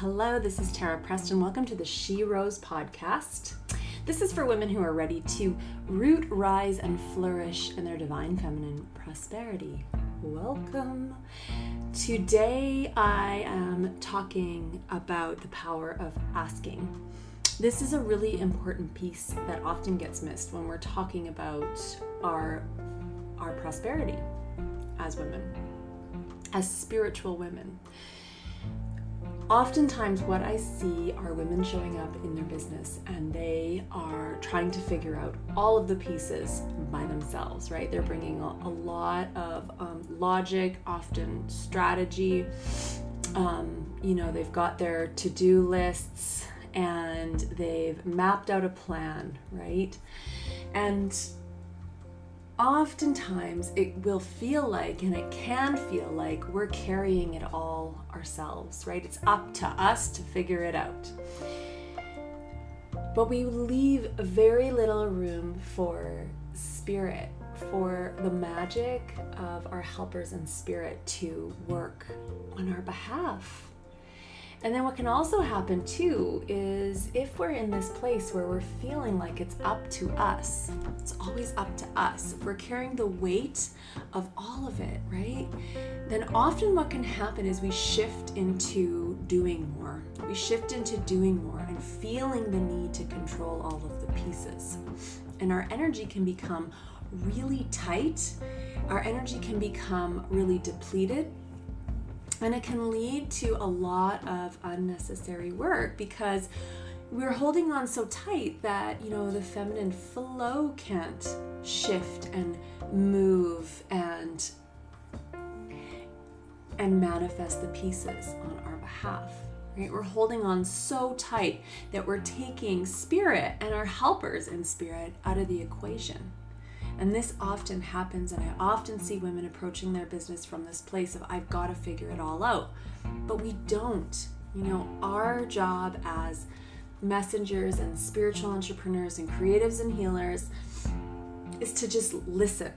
Hello, this is Tara Preston. Welcome to the She Rose podcast. This is for women who are ready to root, rise, and flourish in their divine feminine prosperity. Welcome. Today I am talking about the power of asking. This is a really important piece that often gets missed when we're talking about our our prosperity as women, as spiritual women oftentimes what I see are women showing up in their business and they are trying to figure out all of the pieces by themselves, right? They're bringing a, lot of um, logic, often strategy. Um, you know, they've got their to do lists and they've mapped out a plan, right? And oftentimes it will feel like, and it can feel like, we're carrying it all ourselves, right? It's up to us to figure it out. But we leave very little room for spirit, for the magic of our helpers and spirit to work on our behalf. And then what can also happen too is if we're in this place where we're feeling like it's up to us, it's always up to us, if we're carrying the weight of all of it, right? Then often what can happen is we shift into doing more. We shift into doing more and feeling the need to control all of the pieces. And our energy can become really tight. Our energy can become really depleted and it can lead to a lot of unnecessary work because we're holding on so tight that, you know, the feminine flow can't shift and move and and manifest the pieces on our behalf. Right? We're holding on so tight that we're taking spirit and our helpers in spirit out of the equation. And this often happens, and I often see women approaching their business from this place of, I've got to figure it all out. But we don't. You know, our job as messengers and spiritual entrepreneurs and creatives and healers is to just listen,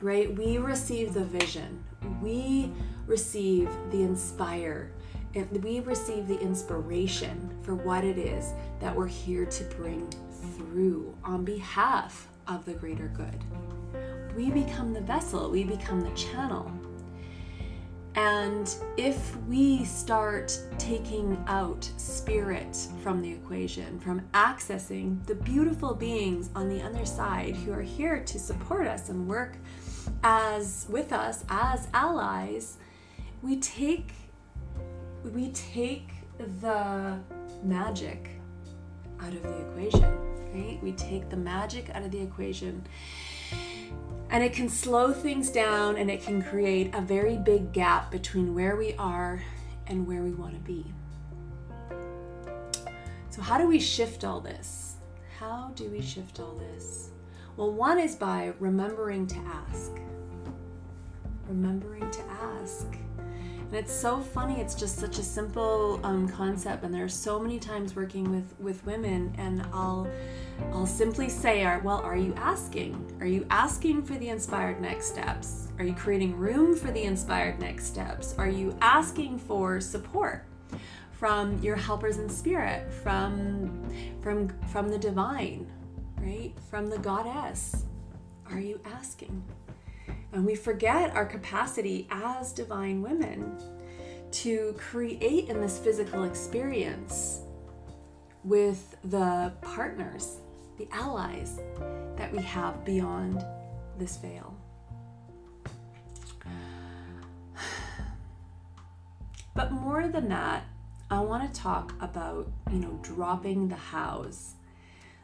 right? We receive the vision, we receive the inspire, and we receive the inspiration for what it is that we're here to bring through on behalf of the greater good. We become the vessel, we become the channel. And if we start taking out spirit from the equation, from accessing the beautiful beings on the other side who are here to support us and work as with us as allies, we take we take the magic out of the equation right? We take the magic out of the equation. And it can slow things down and it can create a very big gap between where we are and where we want to be. So, how do we shift all this? How do we shift all this? Well, one is by remembering to ask. Remembering to ask. And it's so funny. It's just such a simple um, concept, and there are so many times working with with women, and I'll I'll simply say, well, are you asking? Are you asking for the inspired next steps? Are you creating room for the inspired next steps? Are you asking for support? from your helpers in spirit from from from the divine right from the goddess are you asking and we forget our capacity as divine women to create in this physical experience with the partners, the allies that we have beyond this veil. But more than that, I want to talk about, you know, dropping the hows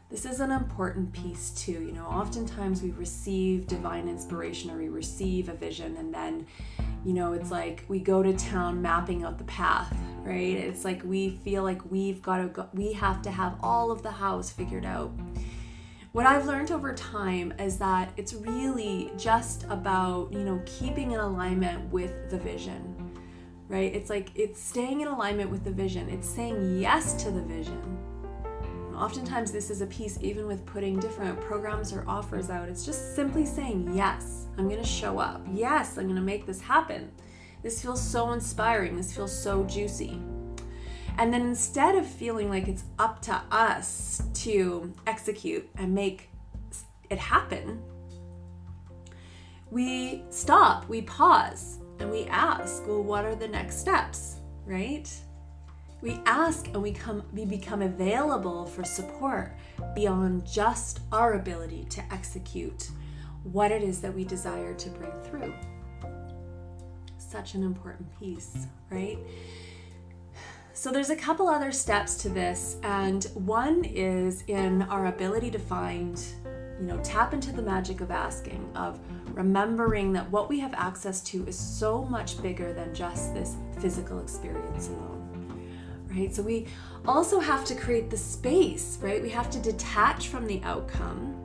this is an important piece too. You know, oftentimes we receive divine inspiration or we receive a vision, and then, you know, it's like we go to town mapping out the path, right? It's like we feel like we've got to go, we have to have all of the hows figured out. What I've learned over time is that it's really just about, you know, keeping in alignment with the vision, right? It's like it's staying in alignment with the vision, it's saying yes to the vision Oftentimes, this is a piece, even with putting different programs or offers out. It's just simply saying, Yes, I'm going to show up. Yes, I'm going to make this happen. This feels so inspiring. This feels so juicy. And then instead of feeling like it's up to us to execute and make it happen, we stop, we pause, and we ask, well, what are the next steps, right? We ask and we come we become available for support beyond just our ability to execute what it is that we desire to bring through. Such an important piece, right? So there's a couple other steps to this, and one is in our ability to find, you know, tap into the magic of asking, of remembering that what we have access to is so much bigger than just this physical experience alone. Right? So we also have to create the space, right? We have to detach from the outcome.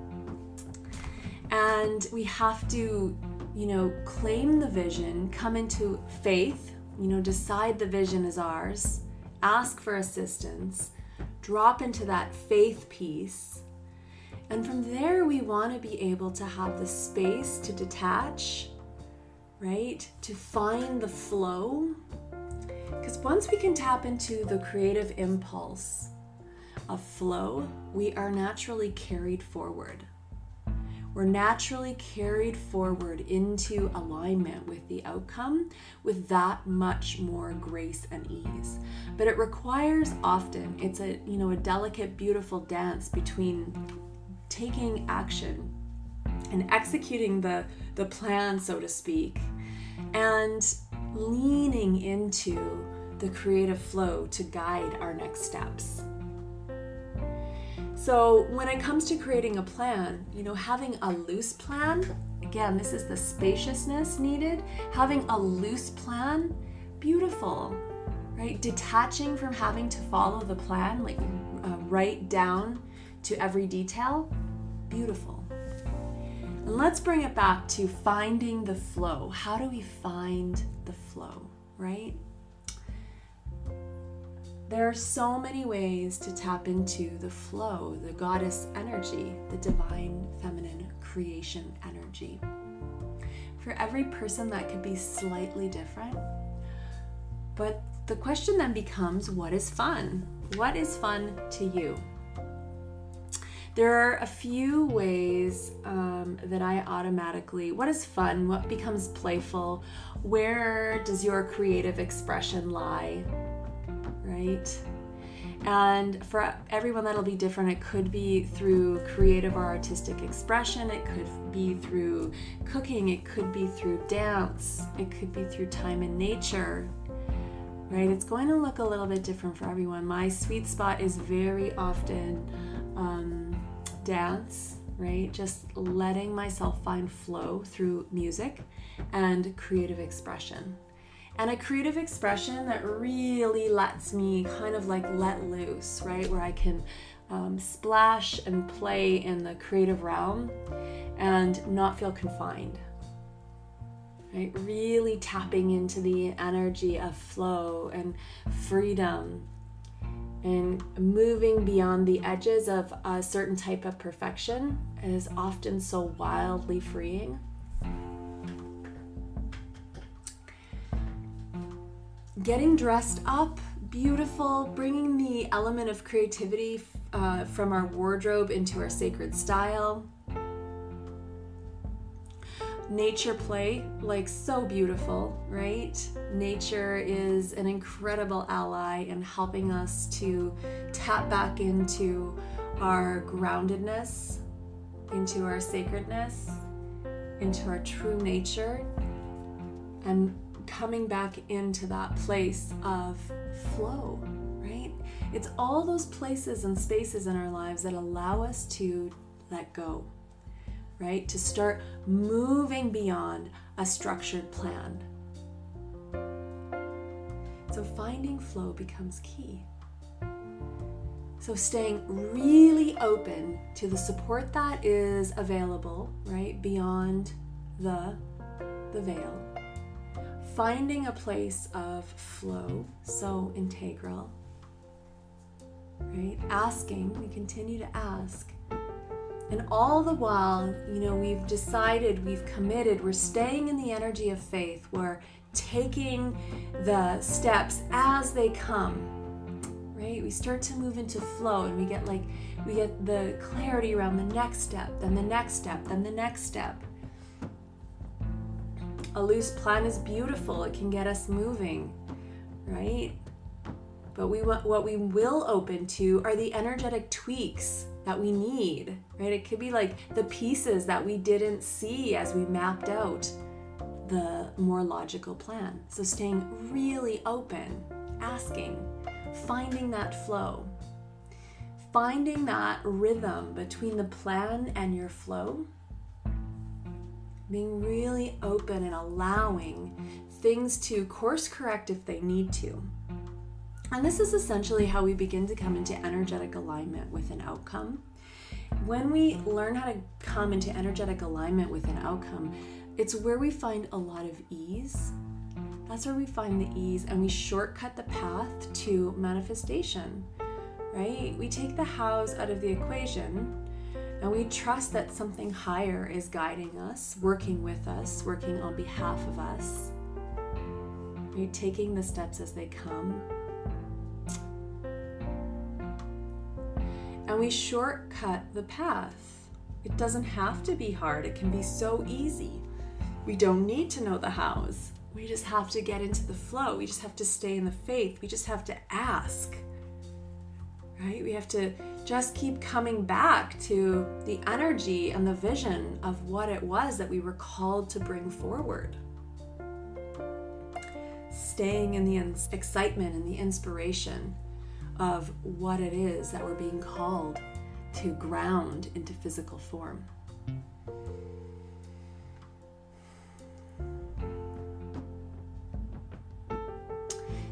And we have to, you know, claim the vision, come into faith, you know, decide the vision is ours ask for assistance, drop into that faith piece. And from there, we want to be able to have the space to detach, right? To find the flow. Because once we can tap into the creative impulse of flow, we are naturally carried forward we're naturally carried forward into alignment with the outcome with that much more grace and ease. But it requires often, it's a, you know, a delicate, beautiful dance between taking action and executing the, the plan, so to speak, and leaning into the creative flow to guide our next steps. So, when it comes to creating a plan, you know, having a loose plan, again, this is the spaciousness needed. Having a loose plan, beautiful, right? Detaching from having to follow the plan, like uh, right down to every detail, beautiful. And let's bring it back to finding the flow. How do we find the flow, right? There are so many ways to tap into the flow, the goddess energy, the divine feminine creation energy. For every person, that could be slightly different. But the question then becomes what is fun? What is fun to you? There are a few ways um, that I automatically, what is fun? What becomes playful? Where does your creative expression lie? Right? And for everyone, that'll be different. It could be through creative or artistic expression, it could be through cooking, it could be through dance, it could be through time in nature, right? It's going to look a little bit different for everyone. My sweet spot is very often um, dance, right? Just letting myself find flow through music and creative expression and a creative expression that really lets me kind of like let loose, right? Where I can um, splash and play in the creative realm and not feel confined. Right? Really tapping into the energy of flow and freedom and moving beyond the edges of a certain type of perfection is often so wildly freeing. Getting dressed up, beautiful, bringing the element of creativity uh, from our wardrobe into our sacred style. Nature play, like so beautiful, right? Nature is an incredible ally in helping us to tap back into our groundedness, into our sacredness, into our true nature, and coming back into that place of flow, right? It's all those places and spaces in our lives that allow us to let go, right? To start moving beyond a structured plan. So finding flow becomes key. So staying really open to the support that is available, right, beyond the the veil finding a place of flow, so integral, right? Asking, we continue to ask. And all the while, you know, we've decided, we've committed, we're staying in the energy of faith, we're taking the steps as they come. right? We start to move into flow and we get like, we get the clarity around the next step, then the next step, then the next step. A loose plan is beautiful, it can get us moving, right? But we what we will open to are the energetic tweaks that we need, right? It could be like the pieces that we didn't see as we mapped out the more logical plan. So staying really open, asking, finding that flow, finding that rhythm between the plan and your flow, being really open and allowing things to course correct if they need to. And this is essentially how we begin to come into energetic alignment with an outcome. When we learn how to come into energetic alignment with an outcome, it's where we find a lot of ease that's where we find the ease and we shortcut the path to manifestation, right? We take the hows out of the equation and we trust that something higher is guiding us, working with us, working on behalf of us. Right? Taking the steps as they come. And we shortcut the path. It doesn't have to be hard, it can be so easy. We don't need to know the hows. We just have to get into the flow. We just have to stay in the faith. We just have to ask. Right? We have to just keep coming back to the energy and the vision of what it was that we were called to bring forward. Staying in the excitement and the inspiration of what it is that we're being called to ground into physical form.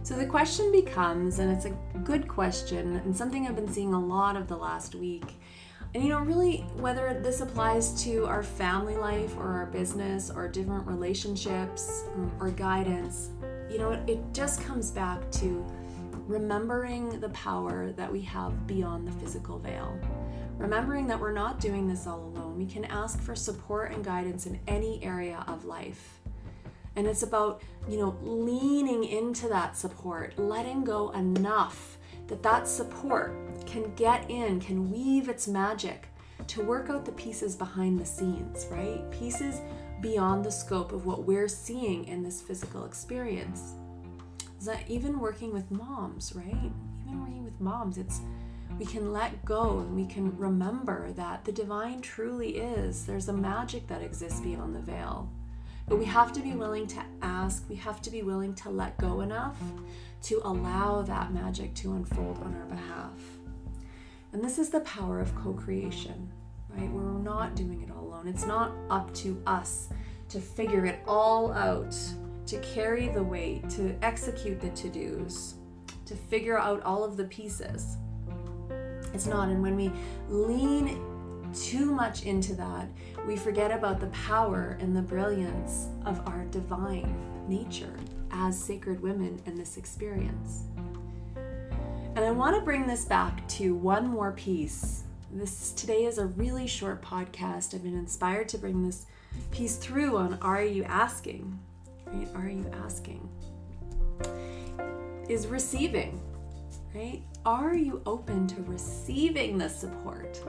So the question becomes, and it's a good question, and something I've been seeing a lot of the last week. And you know, really, whether this applies to our family life or our business or different relationships um, or guidance, you know, it just comes back to remembering the power that we have beyond the physical veil. Remembering that we're not doing this all alone. We can ask for support and guidance in any area of life. And it's about, you know, leaning into that support, letting go enough that that support can get in, can weave its magic to work out the pieces behind the scenes, right? Pieces beyond the scope of what we're seeing in this physical experience. Is that even working with moms, right? Even working with moms, it's we can let go and we can remember that the divine truly is. There's a magic that exists beyond the veil. But we have to be willing to ask, we have to be willing to let go enough to allow that magic to unfold on our behalf. And this is the power of co creation, right? We're not doing it all alone. It's not up to us to figure it all out, to carry the weight, to execute the to dos, to figure out all of the pieces. It's not. And when we lean too much into that, we forget about the power and the brilliance of our divine nature as sacred women in this experience. And I want to bring this back to one more piece. This today is a really short podcast. I've been inspired to bring this piece through on are you asking? Right? Are you asking? Is receiving, right? Are you open to receiving the support?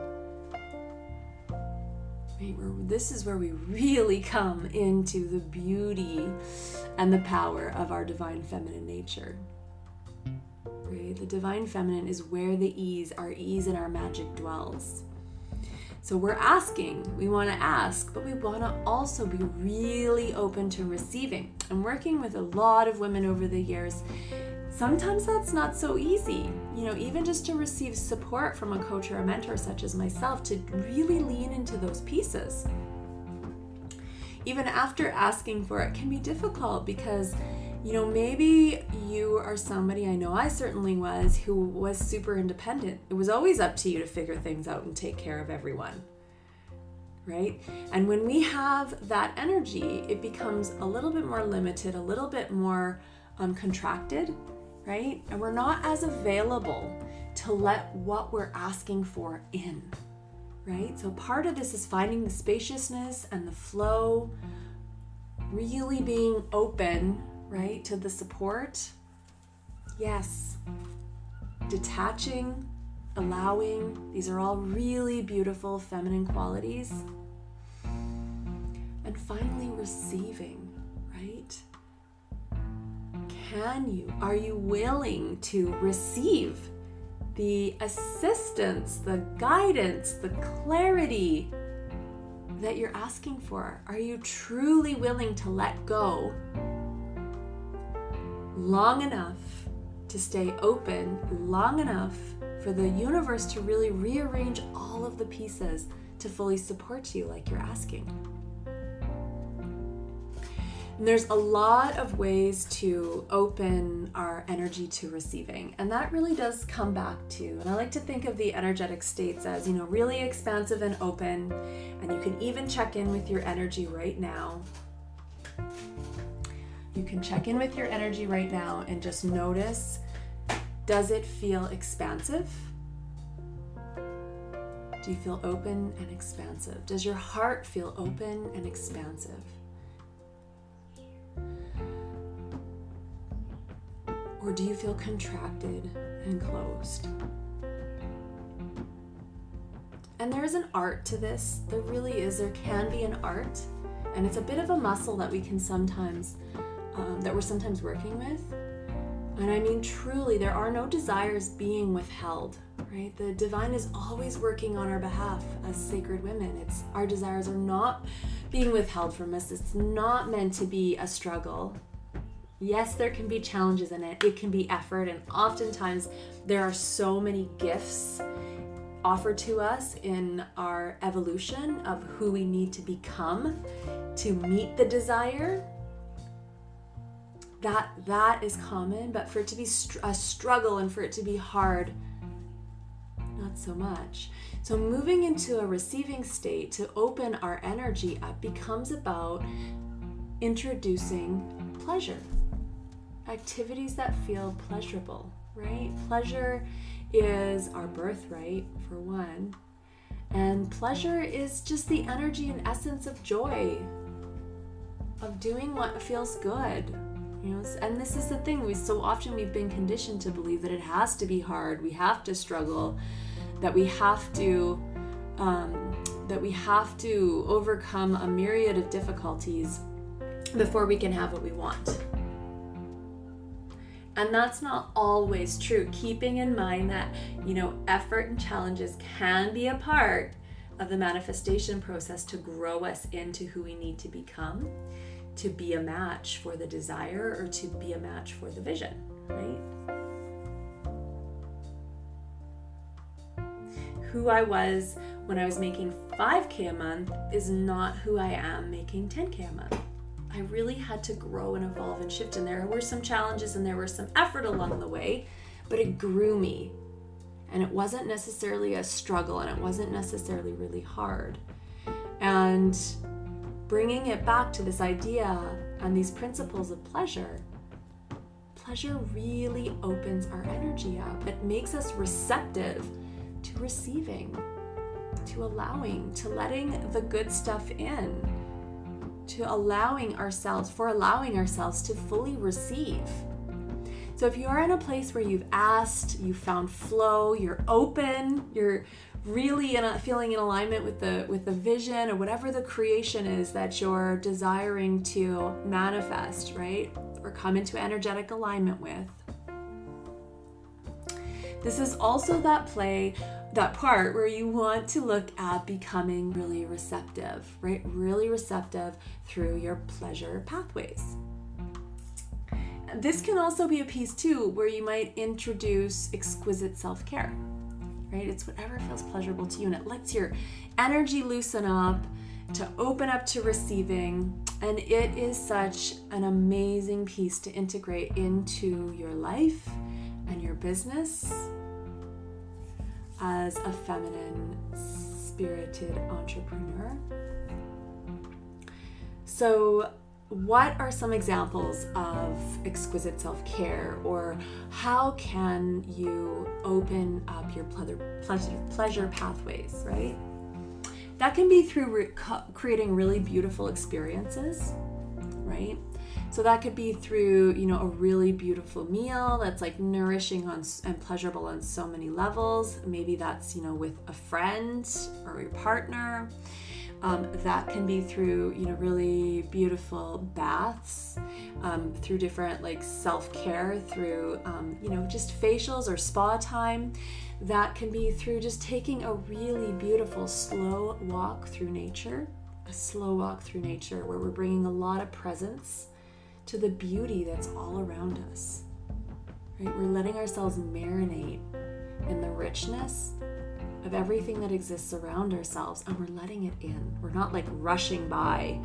This is where we really come into the beauty and the power of our divine feminine nature. Right? The divine feminine is where the ease, our ease and our magic dwells. So we're asking, we want to ask, but we want to also be really open to receiving. I'm working with a lot of women over the years sometimes that's not so easy. You know, even just to receive support from a coach or a mentor such as myself to really lean into those pieces. Even after asking for it can be difficult because you know, maybe you are somebody, I know I certainly was, who was super independent. It was always up to you to figure things out and take care of everyone. Right? And when we have that energy, it becomes a little bit more limited, a little bit more um, contracted, right? And we're not as available to let what we're asking for in, right? So part of this is finding the spaciousness and the flow, really being open, right, to the support. Yes. detaching, allowing. These are all really beautiful feminine qualities. And finally, receiving? Can you, are you willing to receive the assistance, the guidance, the clarity that you're asking for? Are you truly willing to let go long enough to stay open, long enough for the universe to really rearrange all of the pieces to fully support you like you're asking? And there's a lot of ways to open our energy to receiving. And that really does come back to, and I like to think of the energetic states as, you know, really expansive and open. And you can even check in with your energy right now. You can check in with your energy right now and just notice does it feel expansive? Do you feel open and expansive? Does your heart feel open and expansive? Or do you feel contracted and closed? And there is an art to this. There really is. There can be an art. And it's a bit of a muscle that we can sometimes, um, that we're sometimes working with. And I mean, truly, there are no desires being withheld, right? The divine is always working on our behalf as sacred women. It's our desires are not being withheld from us. It's not meant to be a struggle. Yes, there can be challenges in it, it can be effort, and oftentimes there are so many gifts offered to us in our evolution of who we need to become to meet the desire. That that is common but for it to be str- a struggle and for it to be hard not so much. So moving into a receiving state to open our energy up becomes about introducing pleasure activities that feel pleasurable, right? Pleasure is our birthright, for one. And pleasure is just the energy and essence of joy, of doing what feels good. You know, and this is the thing, we so often we've been conditioned to believe that it has to be hard, we have to struggle, that we have to um, that we have to overcome a myriad of difficulties before we can have what we want. And that's not always true. Keeping in mind that, you know, effort and challenges can be a part of the manifestation process to grow us into who we need to become, to be a match for the desire or to be a match for the vision, right? Who I was when I was making 5K a month is not who I am making 10K a month. I really had to grow and evolve and shift. And there were some challenges and there were some effort along the way, but it grew me. And it wasn't necessarily a struggle and it wasn't necessarily really hard. And bringing it back to this idea and these principles of pleasure, pleasure really opens our energy up. It makes us receptive to receiving, to allowing, to letting the good stuff in to allowing ourselves, for allowing ourselves to fully receive. So if you are in a place where you've asked, you found flow, you're open, you're really in a, feeling in alignment with the with the vision or whatever the creation is that you're desiring to manifest, right? Or come into energetic alignment with. This is also that play that part where you want to look at becoming really receptive, right? Really receptive through your pleasure pathways. This can also be a piece too where you might introduce exquisite self care, right? It's whatever feels pleasurable to you and it lets your energy loosen up to open up to receiving. And it is such an amazing piece to integrate into your life and your business as a feminine, spirited entrepreneur. So, what are some examples of exquisite self care, or how can you open up your pleasure, pleasure, pathways, right? That can be through re- creating really beautiful experiences, right? So that could be through, you know, a really beautiful meal that's like nourishing on and pleasurable on so many levels. Maybe that's, you know, with a friend or your partner. Um, that can be through, you know, really beautiful baths, um, through different like self care, through, um, you know, just facials or spa time. That can be through just taking a really beautiful slow walk through nature, a slow walk through nature where we're bringing a lot of presence to the beauty that's all around us. Right? We're letting ourselves marinate in the richness of everything that exists around ourselves and we're letting it in. We're not like rushing by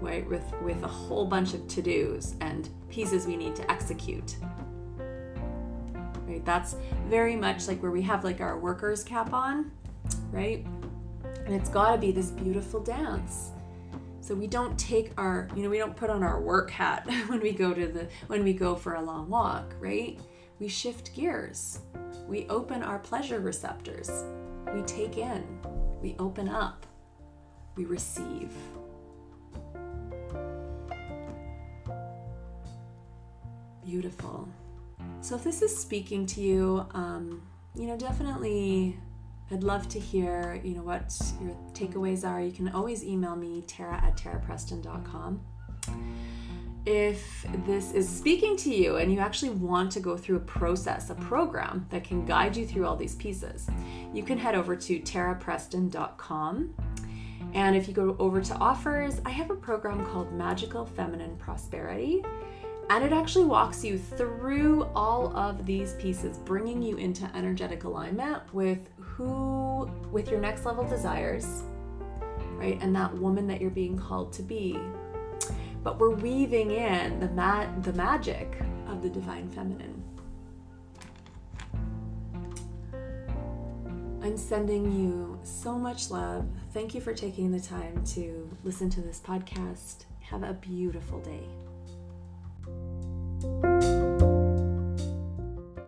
right with with a whole bunch of to-dos and pieces we need to execute. Right? That's very much like where we have like our workers cap on, right? And it's got to be this beautiful dance so we don't take our, you know, we don't put on our work hat when we go to the when we go for a long walk, right? We shift gears. We open our pleasure receptors. We take in. We open up. We receive. Beautiful. So if this is speaking to you, um, you know, definitely I'd love to hear, you know, what your takeaways are. You can always email me, tara at tarapreston.com. If this is speaking to you and you actually want to go through a process, a program that can guide you through all these pieces, you can head over to tarapreston.com. And if you go over to offers, I have a program called Magical Feminine Prosperity. And it actually walks you through all of these pieces, bringing you into energetic alignment with who, with your next level desires, right? And that woman that you're being called to be. But we're weaving in the, ma- the magic of the divine feminine. I'm sending you so much love. Thank you for taking the time to listen to this podcast. Have a beautiful day.